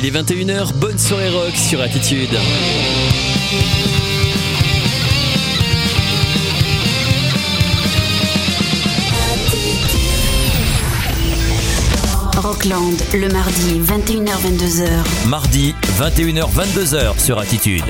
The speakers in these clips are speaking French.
Il est 21h, bonne soirée rock sur Attitude. Rockland, le mardi 21h-22h. Mardi 21h-22h sur Attitude.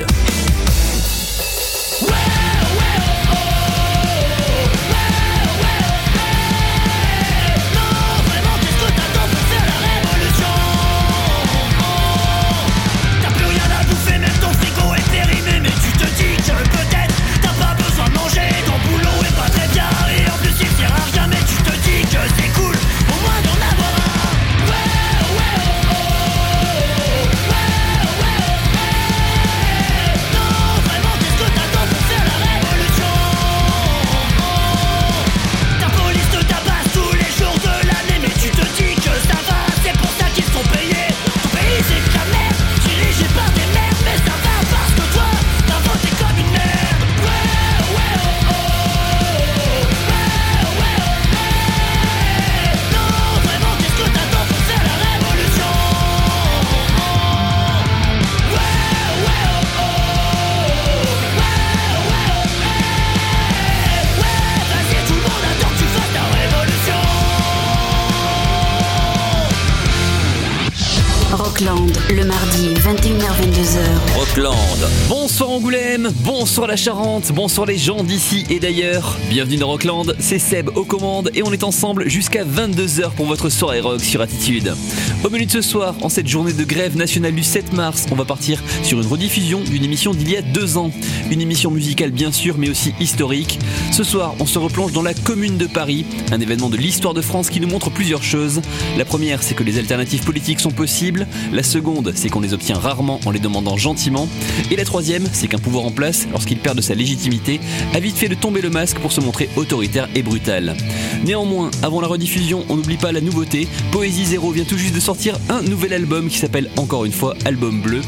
Bonsoir la Charente, bonsoir les gens d'ici et d'ailleurs. Bienvenue dans Rockland, c'est Seb aux commandes et on est ensemble jusqu'à 22h pour votre soirée rock sur Attitude. Au menu de ce soir, en cette journée de grève nationale du 7 mars, on va partir sur une rediffusion d'une émission d'il y a deux ans. Une émission musicale bien sûr, mais aussi historique. Ce soir, on se replonge dans la Commune de Paris, un événement de l'histoire de France qui nous montre plusieurs choses. La première, c'est que les alternatives politiques sont possibles. La seconde, c'est qu'on les obtient rarement en les demandant gentiment. Et la troisième, c'est qu'un pouvoir en place, lorsqu'il perd de sa légitimité, a vite fait de tomber le masque pour se montrer autoritaire et brutal. Néanmoins, avant la rediffusion, on n'oublie pas la nouveauté. Poésie Zéro vient tout juste de sortir un nouvel album qui s'appelle encore une fois Album Bleu.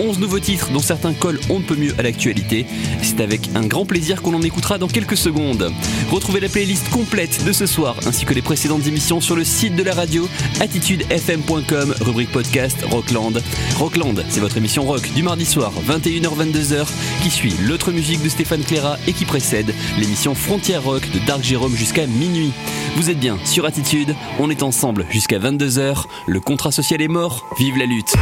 11 nouveaux titres dont certains collent on ne peut mieux à l'actualité. C'est avec un grand plaisir qu'on en écoutera dans quelques secondes. Retrouvez la playlist complète de ce soir ainsi que les précédentes émissions sur le site de la radio attitudefm.com, rubrique podcast Rockland. Rockland, c'est votre émission rock du mardi soir 21h-22h qui suit l'autre musique de Stéphane Cléra et qui précède l'émission Frontière Rock de Dark Jérôme jusqu'à minuit. Vous êtes bien sur Attitude, on est ensemble jusqu'à 22h, le contrat social est mort, vive la lutte.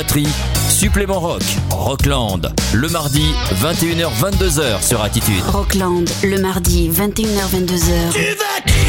Batterie, supplément rock, Rockland, le mardi 21h-22h sur Attitude. Rockland, le mardi 21h-22h.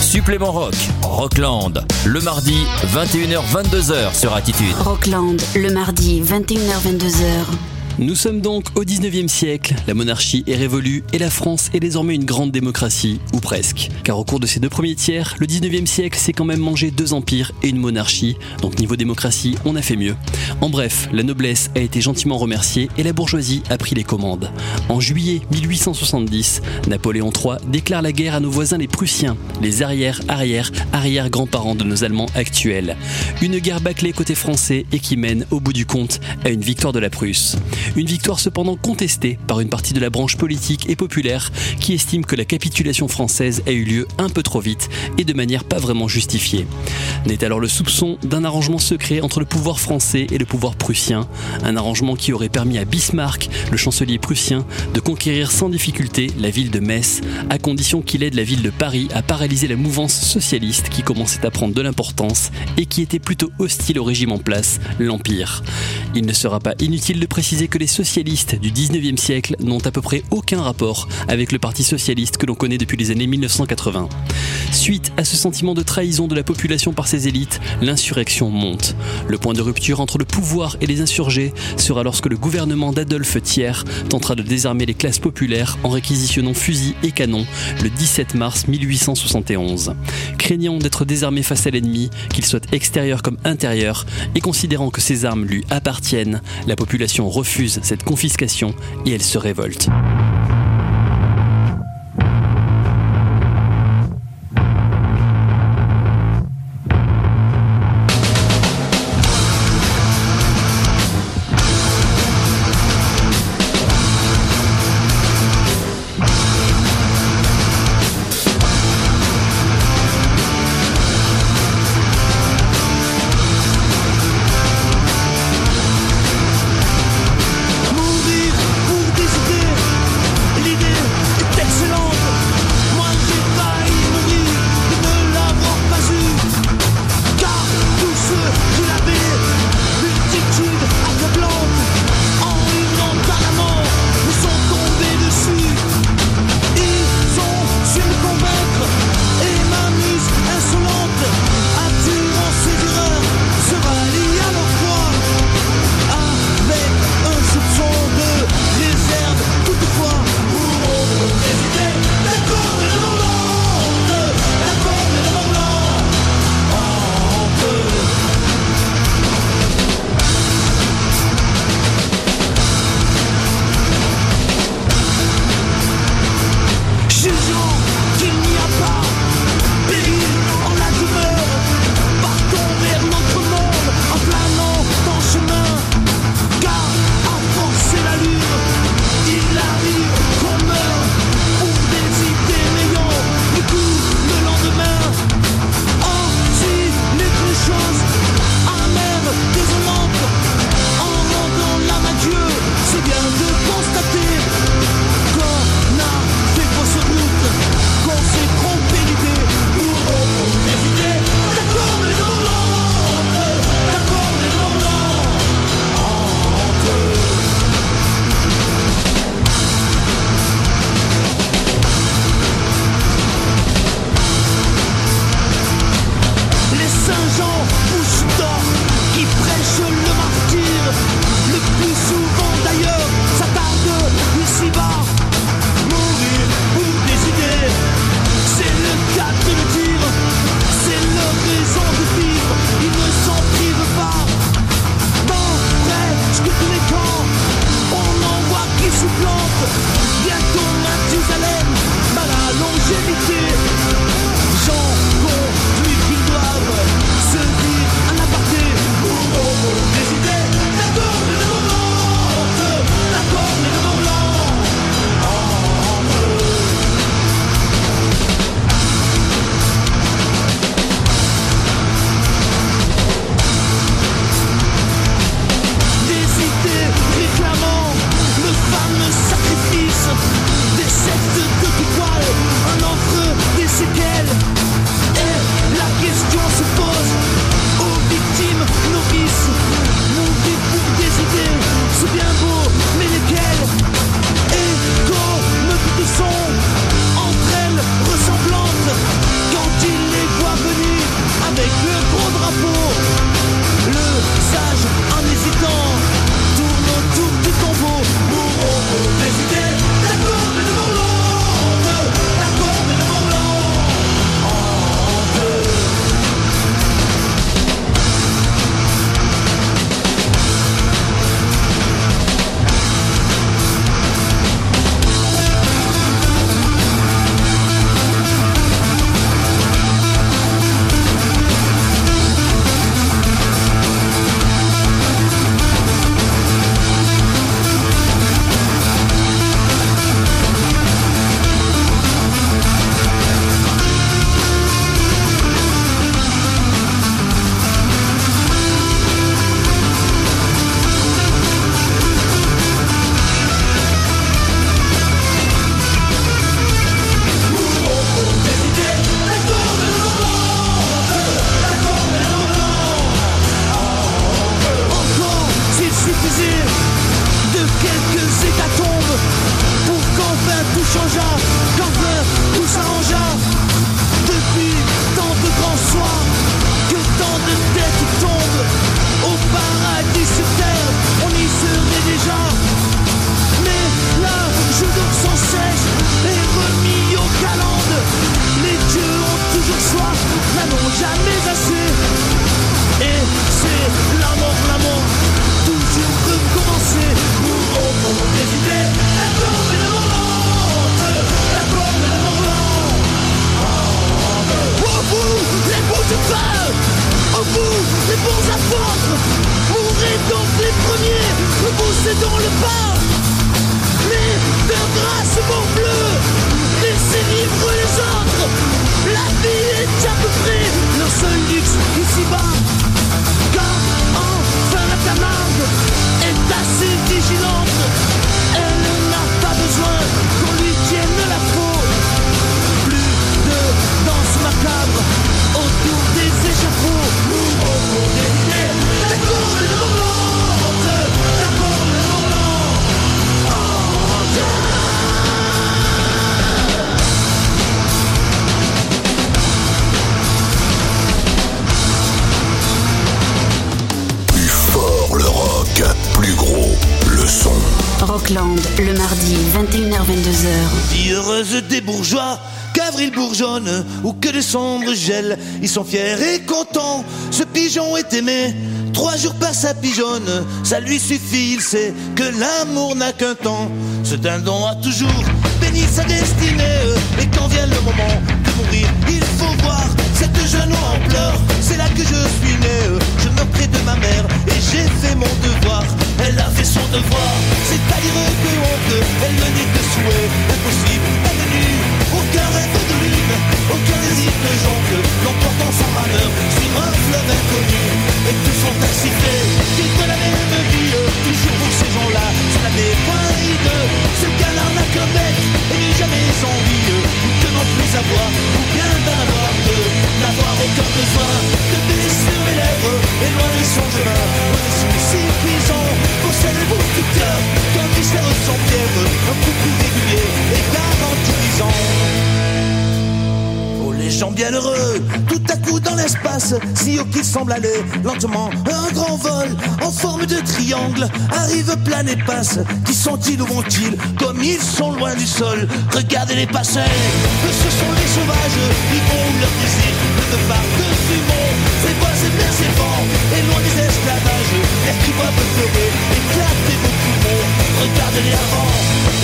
Supplément rock, Rockland, le mardi 21h-22h sur Attitude. Rockland, le mardi 21h-22h. Nous sommes donc au 19e siècle, la monarchie est révolue et la France est désormais une grande démocratie, ou presque. Car au cours de ces deux premiers tiers, le 19e siècle s'est quand même mangé deux empires et une monarchie, donc niveau démocratie, on a fait mieux. En bref, la noblesse a été gentiment remerciée et la bourgeoisie a pris les commandes. En juillet 1870, Napoléon III déclare la guerre à nos voisins les Prussiens, les arrière, arrière, arrière grands-parents de nos Allemands actuels. Une guerre bâclée côté français et qui mène, au bout du compte, à une victoire de la Prusse. Une victoire cependant contestée par une partie de la branche politique et populaire qui estime que la capitulation française a eu lieu un peu trop vite et de manière pas vraiment justifiée. N'est alors le soupçon d'un arrangement secret entre le pouvoir français et le pouvoir prussien, un arrangement qui aurait permis à Bismarck, le chancelier prussien, de conquérir sans difficulté la ville de Metz, à condition qu'il aide la ville de Paris à paralyser la mouvance socialiste qui commençait à prendre de l'importance et qui était plutôt hostile au régime en place, l'Empire. Il ne sera pas inutile de préciser que les socialistes du 19e siècle n'ont à peu près aucun rapport avec le Parti socialiste que l'on connaît depuis les années 1980. Suite à ce sentiment de trahison de la population par ses élites, l'insurrection monte. Le point de rupture entre le pouvoir et les insurgés sera lorsque le gouvernement d'Adolphe Thiers tentera de désarmer les classes populaires en réquisitionnant fusils et canons le 17 mars 1871. Craignant d'être désarmé face à l'ennemi, qu'il soit extérieur comme intérieur, et considérant que ces armes lui appartiennent, la population refuse cette confiscation et elle se révolte. Ils sont fiers et contents, ce pigeon est aimé. Trois jours par sa pigeonne, ça lui suffit, il sait que l'amour n'a qu'un temps. Ce dindon a toujours béni sa destinée. Et quand vient le moment de mourir, il faut voir cette jeune en pleurs. C'est là que je suis né, je me près de ma mère et j'ai fait mon devoir. Elle a fait son devoir, c'est-à-dire que honte, elle me dit que souhait impossible, avenue, aucun rêve de aucun désir de jonque, l'emportant sans malheur sur un fleuve inconnu. Et tous sont excités, qu'ils veulent la même vie, toujours pour ces gens-là, ça n'avait point d'eux. Ce qu'un bec et n'est jamais envie de n'en plus avoir, ou bien d'en avoir n'avoir aucun besoin de baiser sur mes lèvres, éloigner son chemin, des soucis cuisants, possède beaucoup de cœur, qu'un mystère sans fièvre, un coup plus régulier et garantisant. Les gens bien heureux, tout à coup dans l'espace, si haut qu'il semble aller lentement, un grand vol en forme de triangle arrive plein et passe. Qui sont-ils ou vont-ils comme ils sont loin du sol Regardez les passeurs, ce sont les sauvages, ils vont où leur désir que du monde. C'est bois, c'est bien, c'est vent, et loin des esclavages, l'air qui voit me pleurer, éclater vos poumons. Regardez-les avant,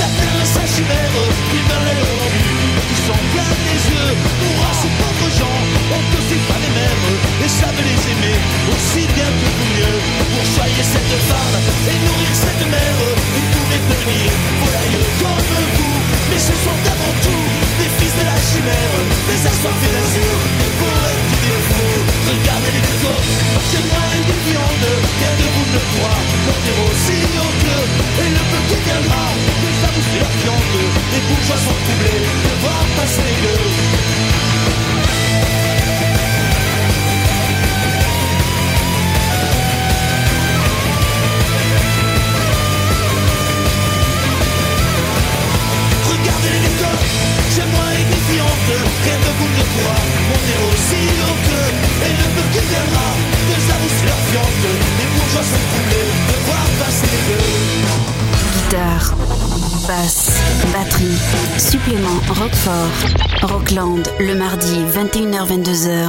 la terre est sa chimère, ils veulent le rendu, ils sont plein les yeux, pour ces pauvres gens, on ne aussi pas les mêmes, et savent les aimer, aussi bien que vous mieux, pour choyer cette femme, et nourrir cette mère, vous pouvez devenir volaille comme vous, mais ce sont avant tout des fils de la chimère, des assoiffés d'azur, des poètes du défaut, regardez les coques, c'est moi et des viandes, rien de vous ne croit, monter aussi haut que, et le qui viendra, que ça vous suit la viande, les bourgeois sont troublés, de voir passer les et défiante, rien ne vous ne croit, monter aussi haut que, et le peu qui viendra, vous suit la viande, les bourgeois sont troublés, de voir passer les gueux. Guitare, basse, batterie, supplément Rockfort. Rockland, le mardi, 21h-22h.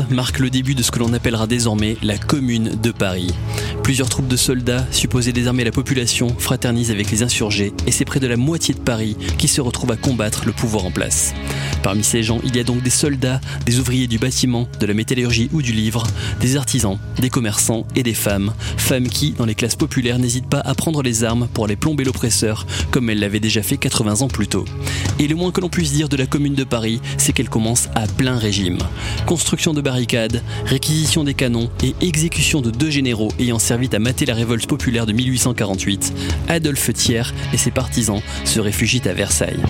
1871 marque le début de ce que l'on appellera désormais la Commune de Paris. Plusieurs troupes de soldats, supposés désarmer la population, fraternisent avec les insurgés et c'est près de la moitié de Paris qui se retrouve à combattre le pouvoir en place. Parmi ces gens, il y a donc des soldats, des ouvriers du bâtiment, de la métallurgie ou du livre, des artisans, des commerçants et des femmes. Femmes qui, dans les classes populaires, n'hésitent pas à prendre les armes pour aller plomber l'oppresseur, comme elles l'avaient déjà fait 80 ans plus tôt. Et le moins que l'on puisse dire de la commune de Paris, c'est qu'elle commence à plein régime. Construction de barricades, réquisition des canons et exécution de deux généraux ayant servi à mater la révolte populaire de 1848, Adolphe Thiers et ses partisans se réfugient à Versailles.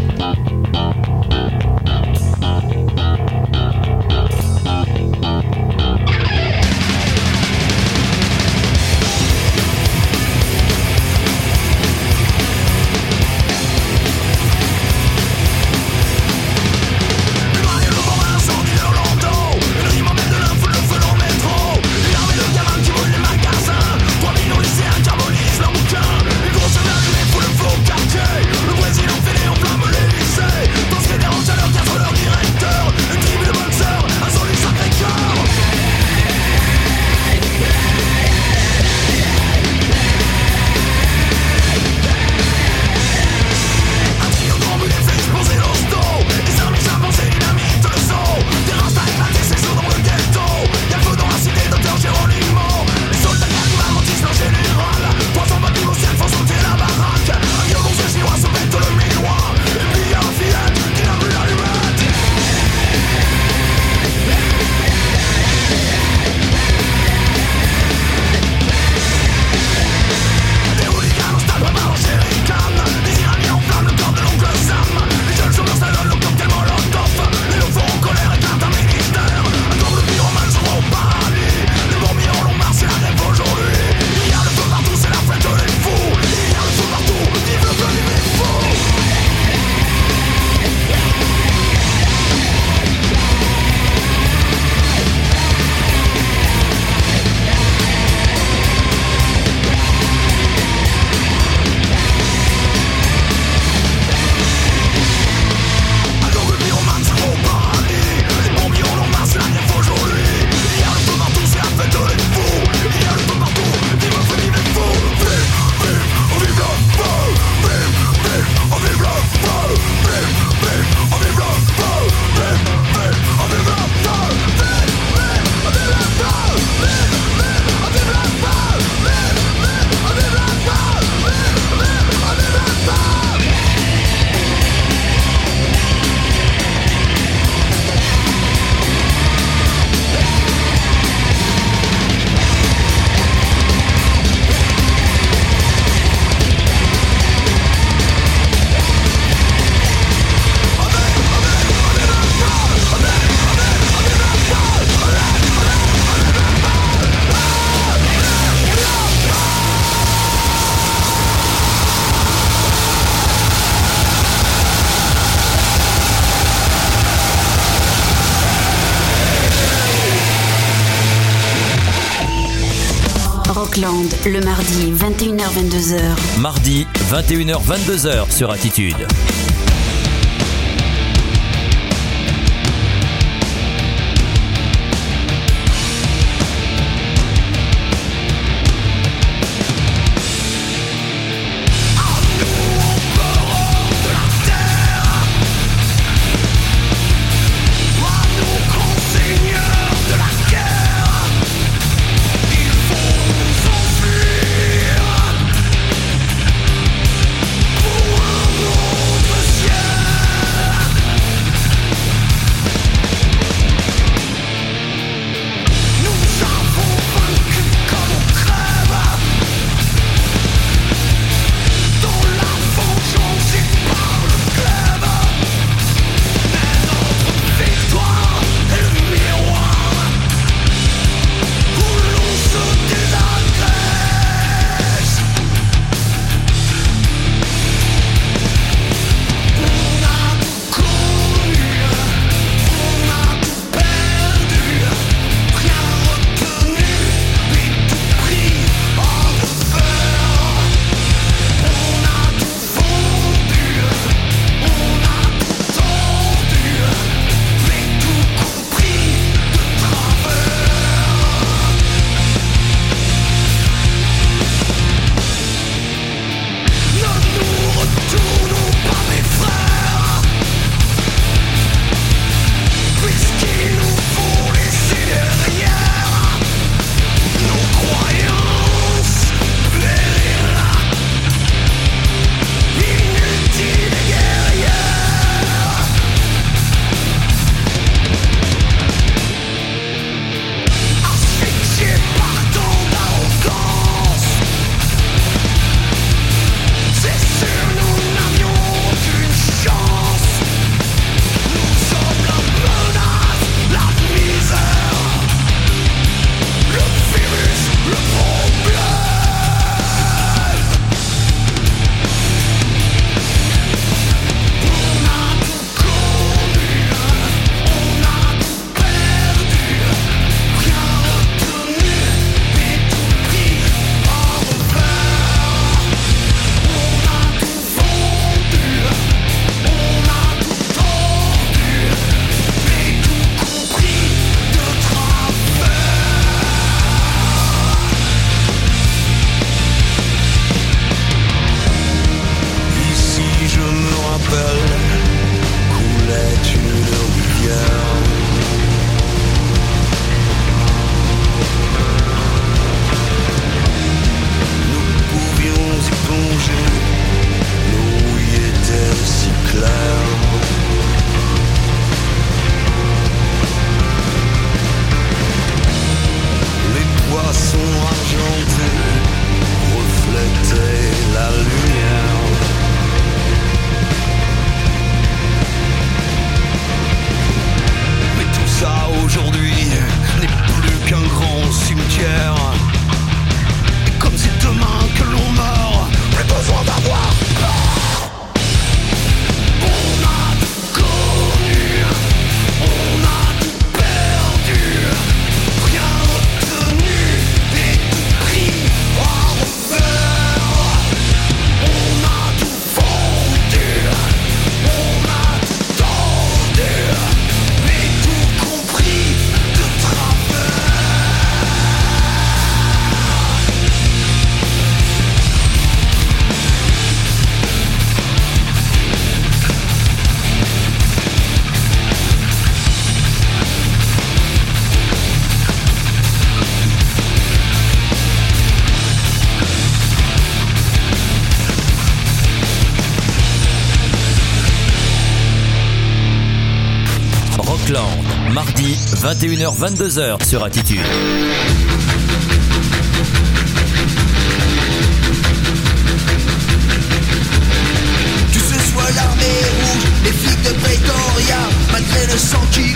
21h-22h. Mardi, 21h-22h sur Attitude. Mardi 21h-22h sur Attitude. Que ce soit l'armée rouge, les flics de Pretoria, malgré le sang qui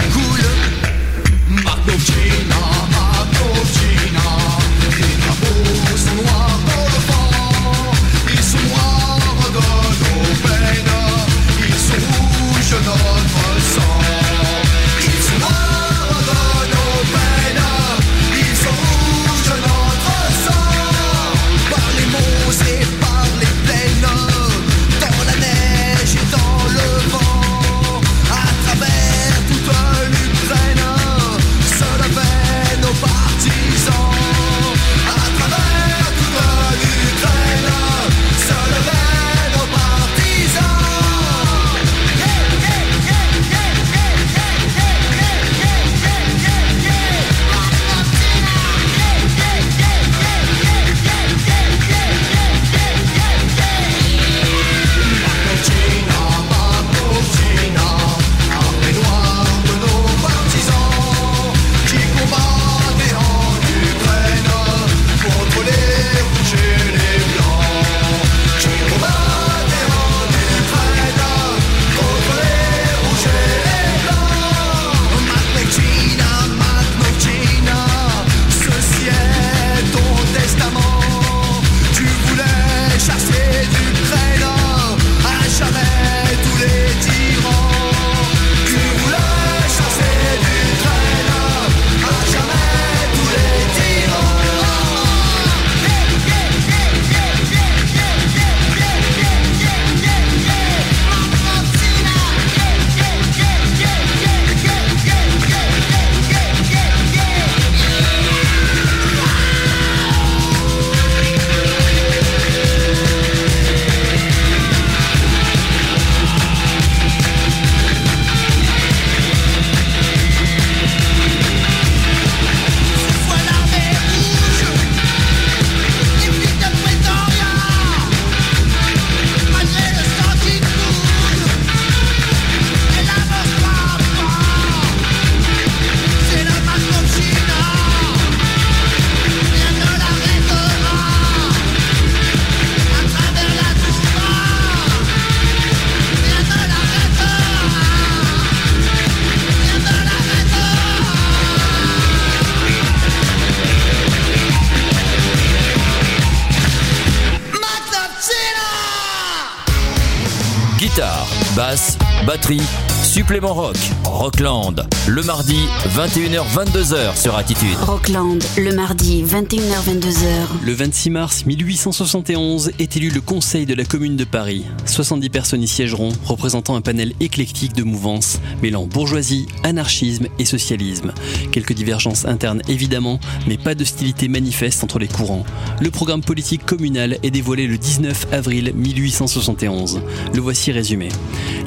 supplément rock, Rockland, le mardi 21h-22h sur Attitude. Rockland, le mardi, 21h-22h. Le 26 mars 1871 est élu le Conseil de la Commune de Paris. 70 personnes y siégeront, représentant un panel éclectique de mouvances, mêlant bourgeoisie, anarchisme et socialisme. Quelques divergences internes évidemment, mais pas d'hostilité manifeste entre les courants. Le programme politique communal est dévoilé le 19 avril 1871. Le voici résumé.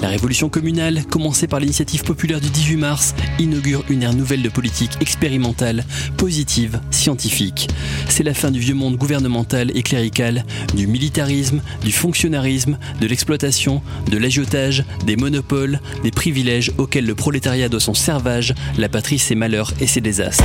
La révolution communale, commencée par l'initiative populaire du 18 mars, inaugure une ère nouvelle de politique expérimentale, positive, scientifique. C'est la fin du vieux monde gouvernemental et clérical, du militarisme, du fonctionnalisme, de l'exploitation, de l'agiotage, des monopoles, des privilèges auxquels le prolétariat doit son servage, la patrie ses malheurs et ses désastres.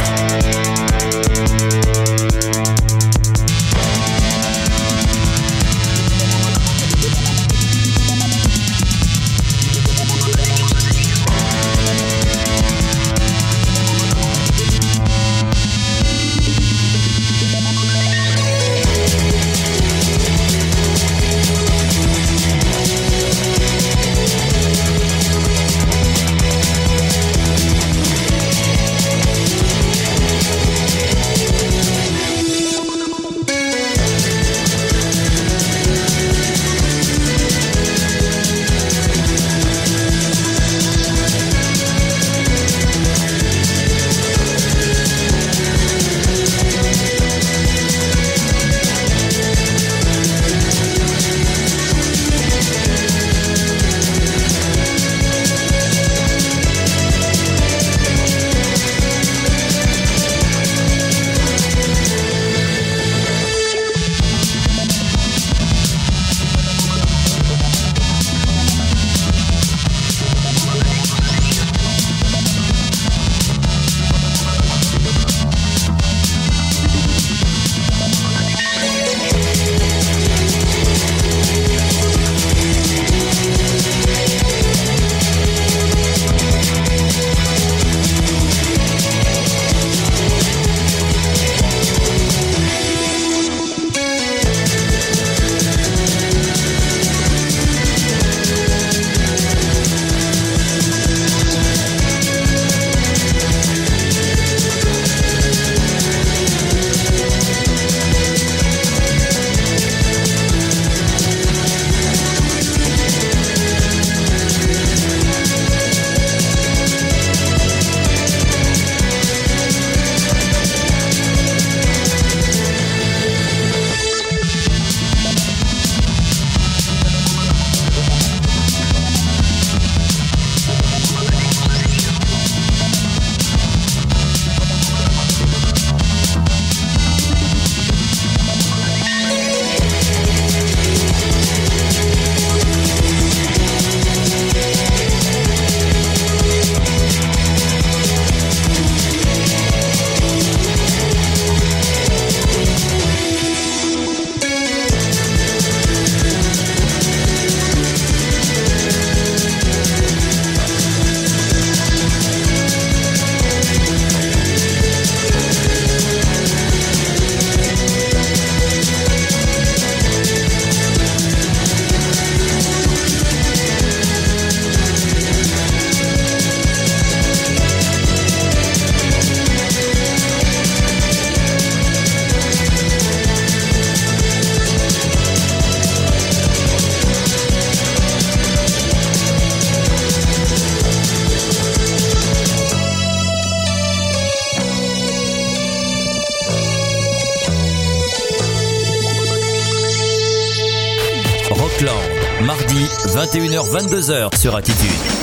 21h, 22h sur Attitude.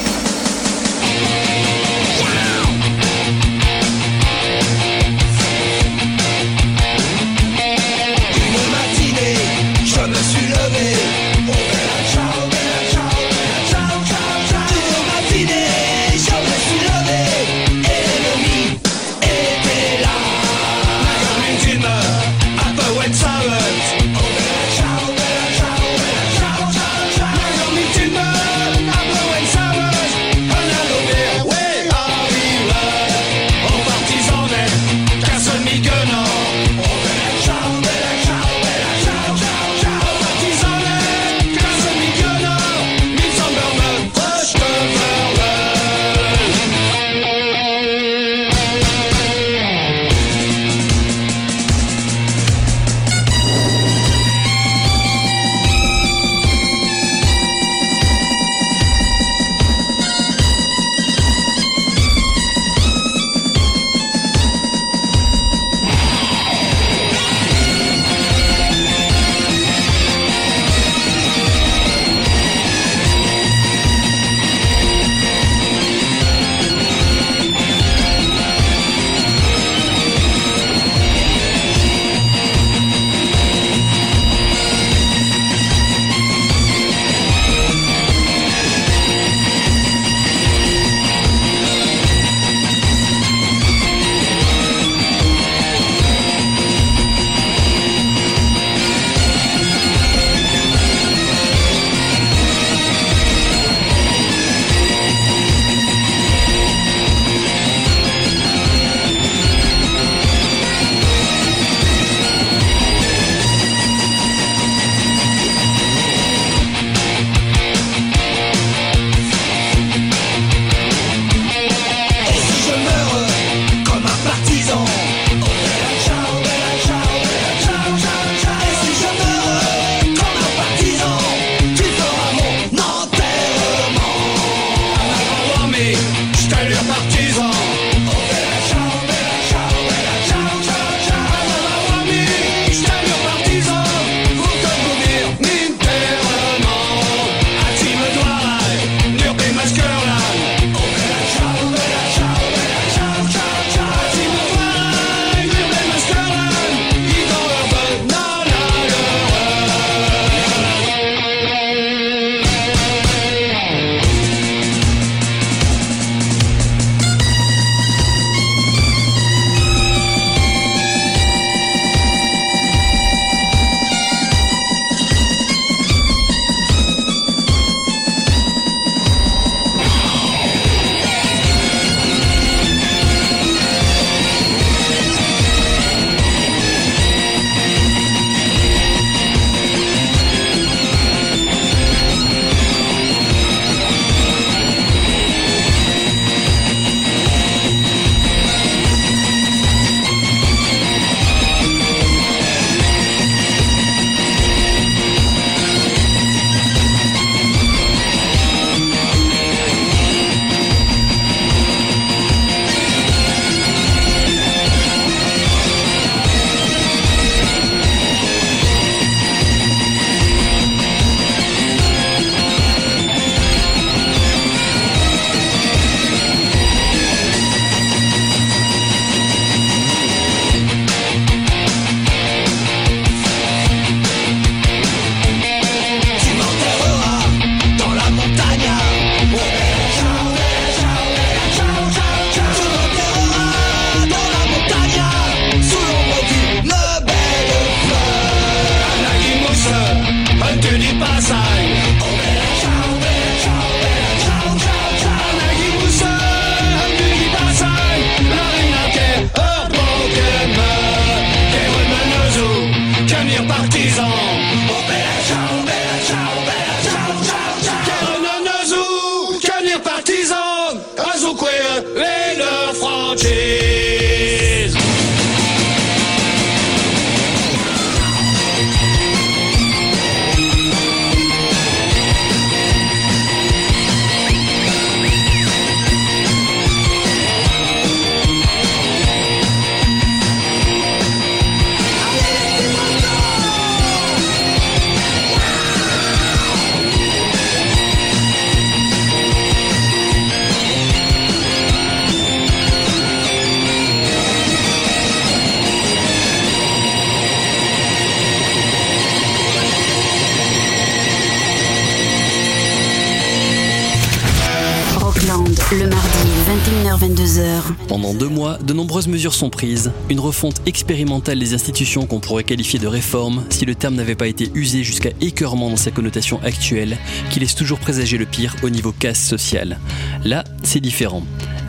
Mesures sont prises. Une refonte expérimentale des institutions qu'on pourrait qualifier de réforme si le terme n'avait pas été usé jusqu'à écœurement dans sa connotation actuelle, qui laisse toujours présager le pire au niveau casse sociale. Là, c'est différent.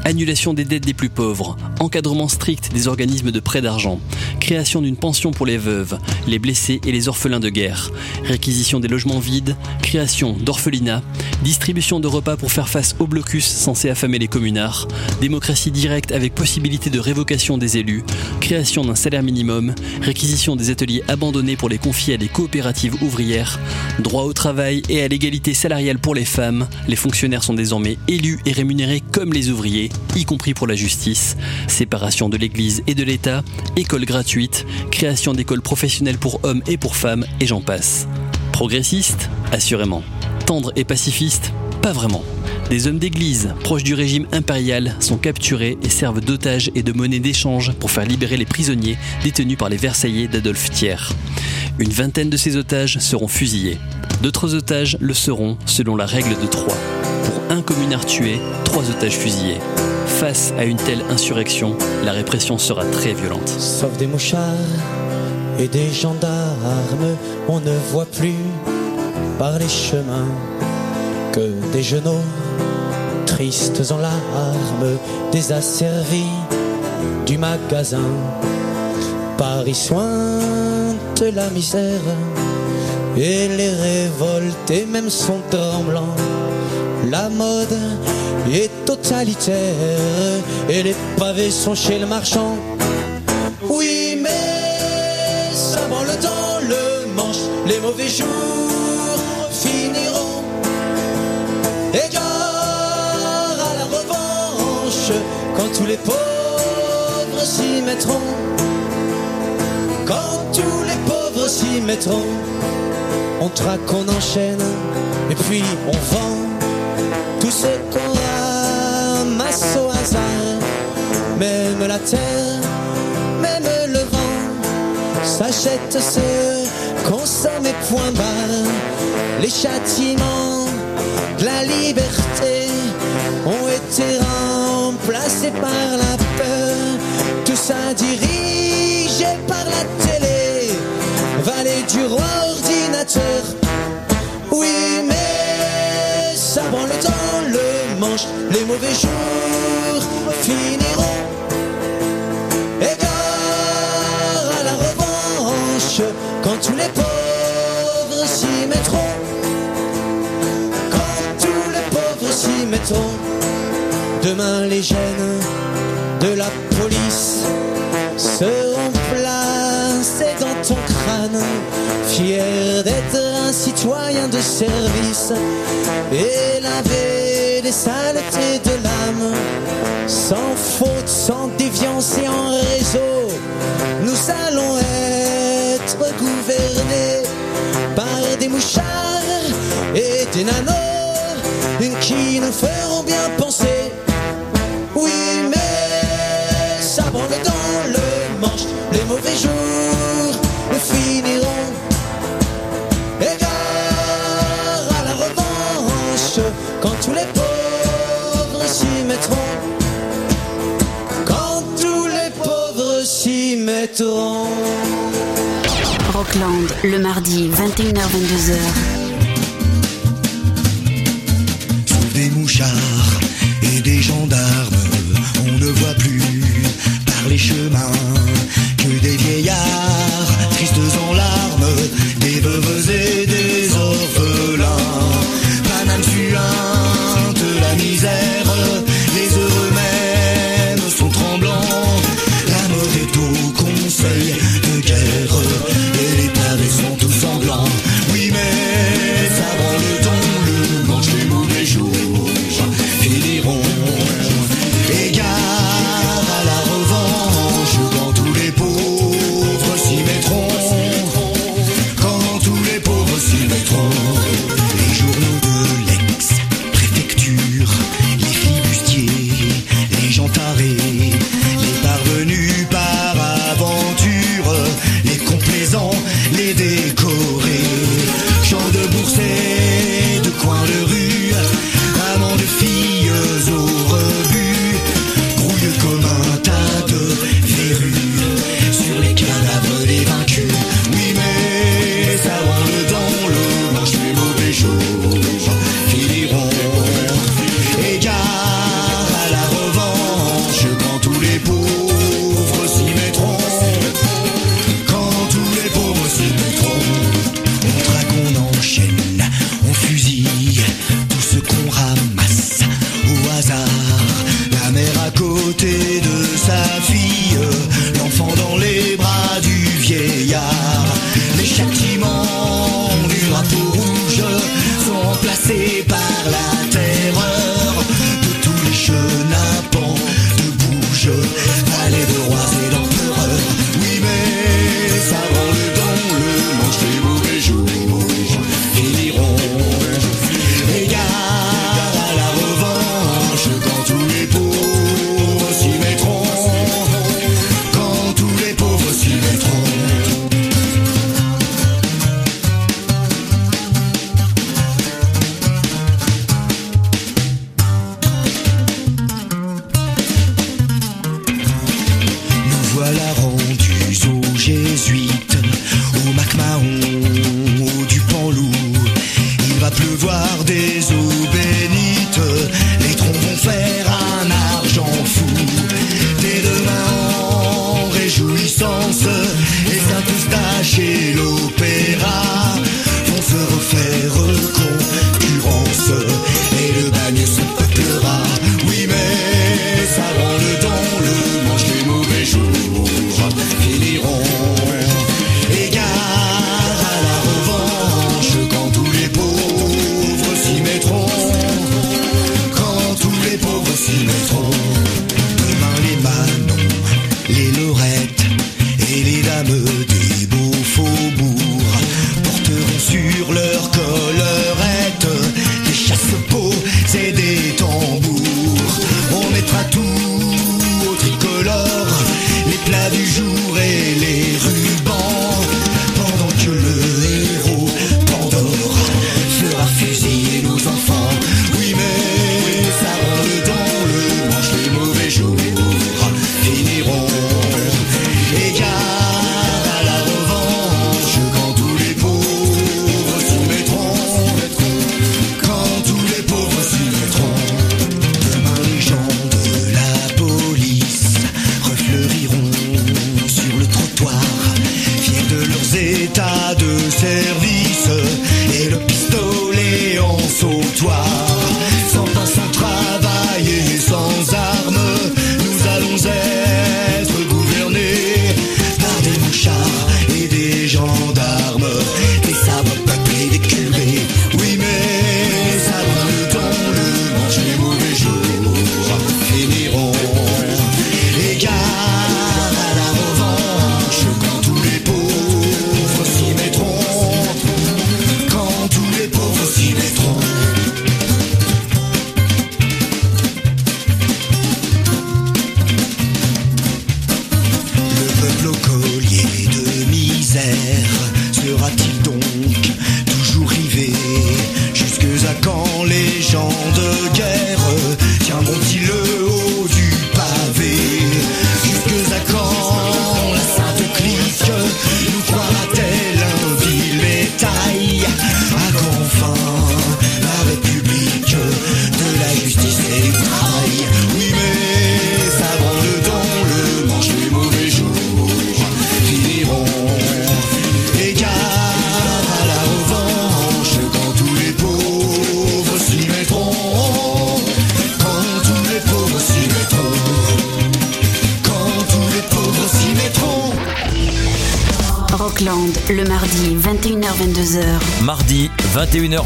Annulation des dettes des plus pauvres, encadrement strict des organismes de prêt d'argent, création d'une pension pour les veuves, les blessés et les orphelins de guerre, réquisition des logements vides, création d'orphelinats, distribution de repas pour faire face au blocus censé affamer les communards, démocratie directe avec possibilité de révocation des élus, création d'un salaire minimum, réquisition des ateliers abandonnés pour les confier à des coopératives ouvrières, droit au travail et à l'égalité salariale pour les femmes, les fonctionnaires sont désormais élus et rémunérés comme les ouvriers, y compris pour la justice, séparation de l'Église et de l'État, école gratuite, création d'écoles professionnelles pour hommes et pour femmes, et j'en passe. Progressiste Assurément. Tendre et pacifiste Pas vraiment. Des hommes d'église, proches du régime impérial, sont capturés et servent d'otages et de monnaie d'échange pour faire libérer les prisonniers détenus par les Versaillais d'Adolphe Thiers. Une vingtaine de ces otages seront fusillés. D'autres otages le seront selon la règle de Troyes. Pour un communard tué, trois otages fusillés. Face à une telle insurrection, la répression sera très violente. Sauf des mouchards et des gendarmes, on ne voit plus par les chemins que des genoux tristes en larmes, des asservis du magasin. Paris sointe la misère et les révoltés même sont tremblants. La mode est totalitaire et les pavés sont chez le marchand. Oui, les mauvais jours finiront. Égard à la revanche, quand tous les pauvres s'y mettront. Quand tous les pauvres s'y mettront, on traque, on enchaîne, et puis on vend tout ce qu'on ramasse au hasard. Même la terre, même le vent s'achète, et point barre. Les châtiments de la liberté ont été remplacés par la peur. Tout ça dirigé par la télé, vallée du roi ordinateur. Oui, mais ça branle dans le manche, les mauvais jours Quand tous les pauvres s'y mettront. Demain, les gènes de la police seront placés dans ton crâne, fier d'être un citoyen de service et laver les saletés de l'âme, sans faute, sans déviance et en réseau. Nous allons être gouvernés et des nanos qui nous feront bien penser. Oui, mais ça branle dans le manche, les mauvais jours finiront. Égard à la revanche, quand tous les pauvres s'y mettront. Quand tous les pauvres s'y mettront. Rockland, le mardi, 21h-22h. Sous des mouchards et des gendarmes, on ne voit plus par les chemins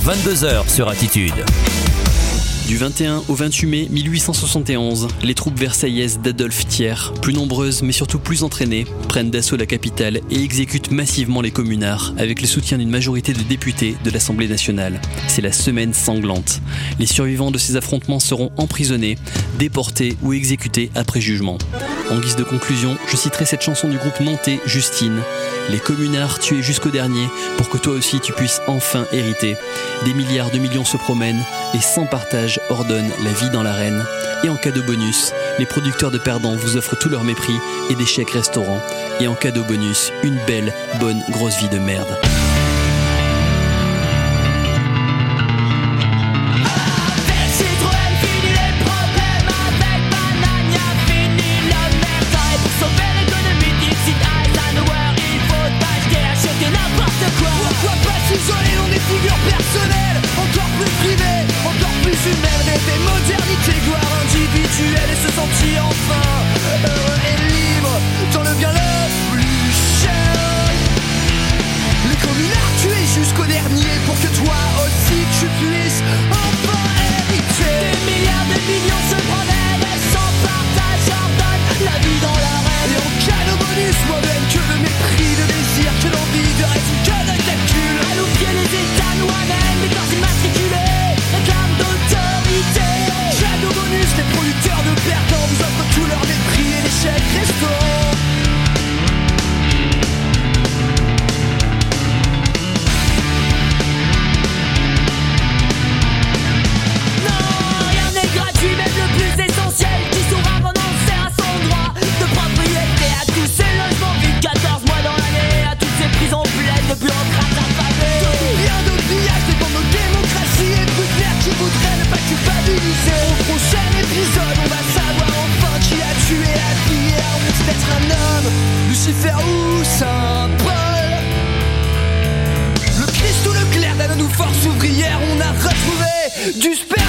22h sur Attitude. Du 21 au 28 mai 1871, les troupes versaillaises d'Adolphe Thiers, plus nombreuses mais surtout plus entraînées, prennent d'assaut la capitale et exécutent massivement les communards avec le soutien d'une majorité de députés de l'Assemblée nationale. C'est la semaine sanglante. Les survivants de ces affrontements seront emprisonnés, déportés ou exécutés après jugement. En guise de conclusion, je citerai cette chanson du groupe nantais Justine. Les communards tués jusqu'au dernier pour que toi aussi tu puisses enfin hériter. Des milliards de millions se promènent et sans partage ordonnent la vie dans l'arène. Et en cas de bonus, les producteurs de perdants vous offrent tout leur mépris et des chèques restaurants. Et en cadeau bonus, une belle, bonne, grosse vie de merde. du spectre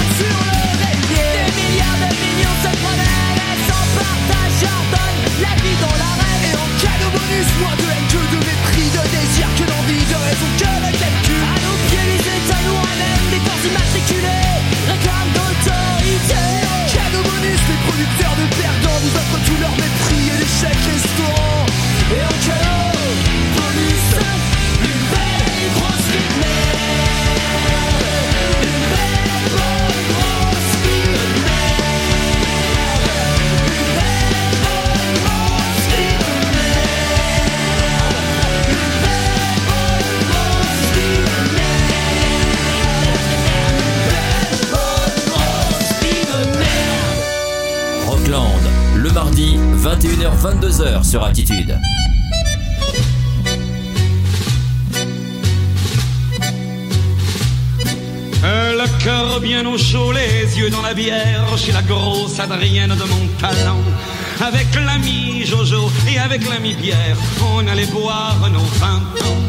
sur Attitude. Euh, Le cœur bien au chaud, les yeux dans la bière, chez la grosse Adrienne de mon talent. Avec l'ami Jojo et avec l'ami Pierre, on allait boire nos vingt ans.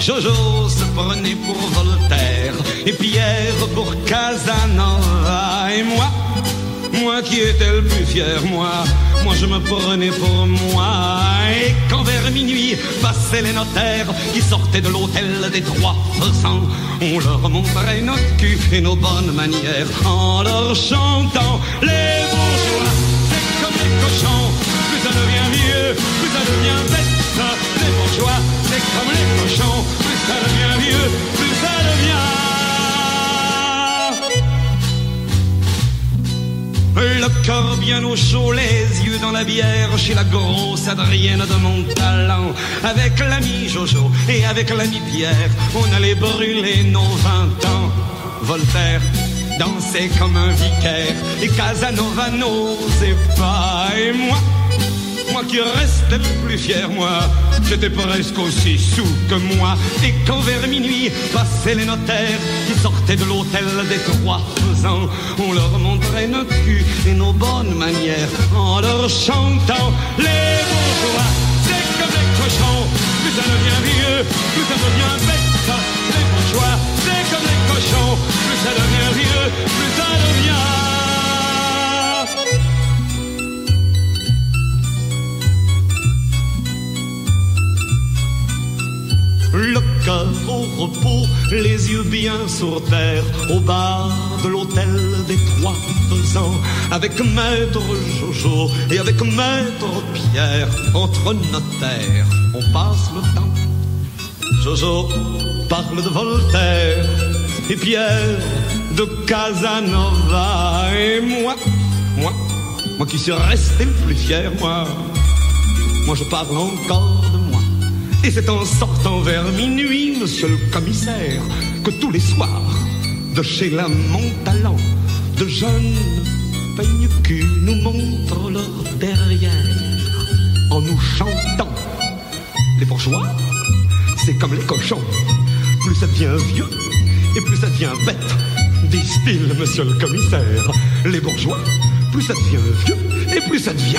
Jojo se prenait pour Voltaire et Pierre pour Casanova et moi. Moi qui étais le plus fier, moi, moi je me prenais pour moi. Et quand vers minuit passaient les notaires qui sortaient de l'hôtel des trois faisans, on leur montrait notre cul et nos bonnes manières en leur chantant les bourgeois. C'est comme les cochons, plus ça devient vieux, plus ça devient bête. Les bourgeois, c'est comme les cochons, plus ça devient vieux, plus ça devient. Le corps bien au chaud, les yeux dans la bière, chez la grosse Adrienne de mon talent. Avec l'ami Jojo et avec l'ami Pierre, on allait brûler nos vingt ans. Voltaire dansait comme un vicaire, et Casanova n'osait pas. Et moi, moi qui restais le plus fier, moi, j'étais presque aussi sous que moi. Et quand vers minuit passaient les notaires qui sortaient de l'hôtel des trois faisans, on leur montrait nos culs et nos bonnes manières en leur chantant les bourgeois. C'est comme les cochons, plus ça devient vieux, plus ça devient bête. Les bourgeois, c'est comme les cochons, plus ça devient vieux, plus ça devient. Le cœur au repos, les yeux bien sur terre, au bar de l'hôtel des trois faisans, avec maître Jojo et avec maître Pierre, entre notaires, on passe le temps. Jojo parle de Voltaire et Pierre de Casanova et moi, moi, moi qui suis resté le plus fier, moi, moi je parle encore. Et c'est en sortant vers minuit, monsieur le commissaire, que tous les soirs, de chez la Montalent, de jeunes peignes cul nous montrent leur derrière en nous chantant. Les bourgeois, c'est comme les cochons. Plus ça devient vieux et plus ça devient bête, disent-ils, monsieur le commissaire. Les bourgeois, plus ça devient vieux et plus ça devient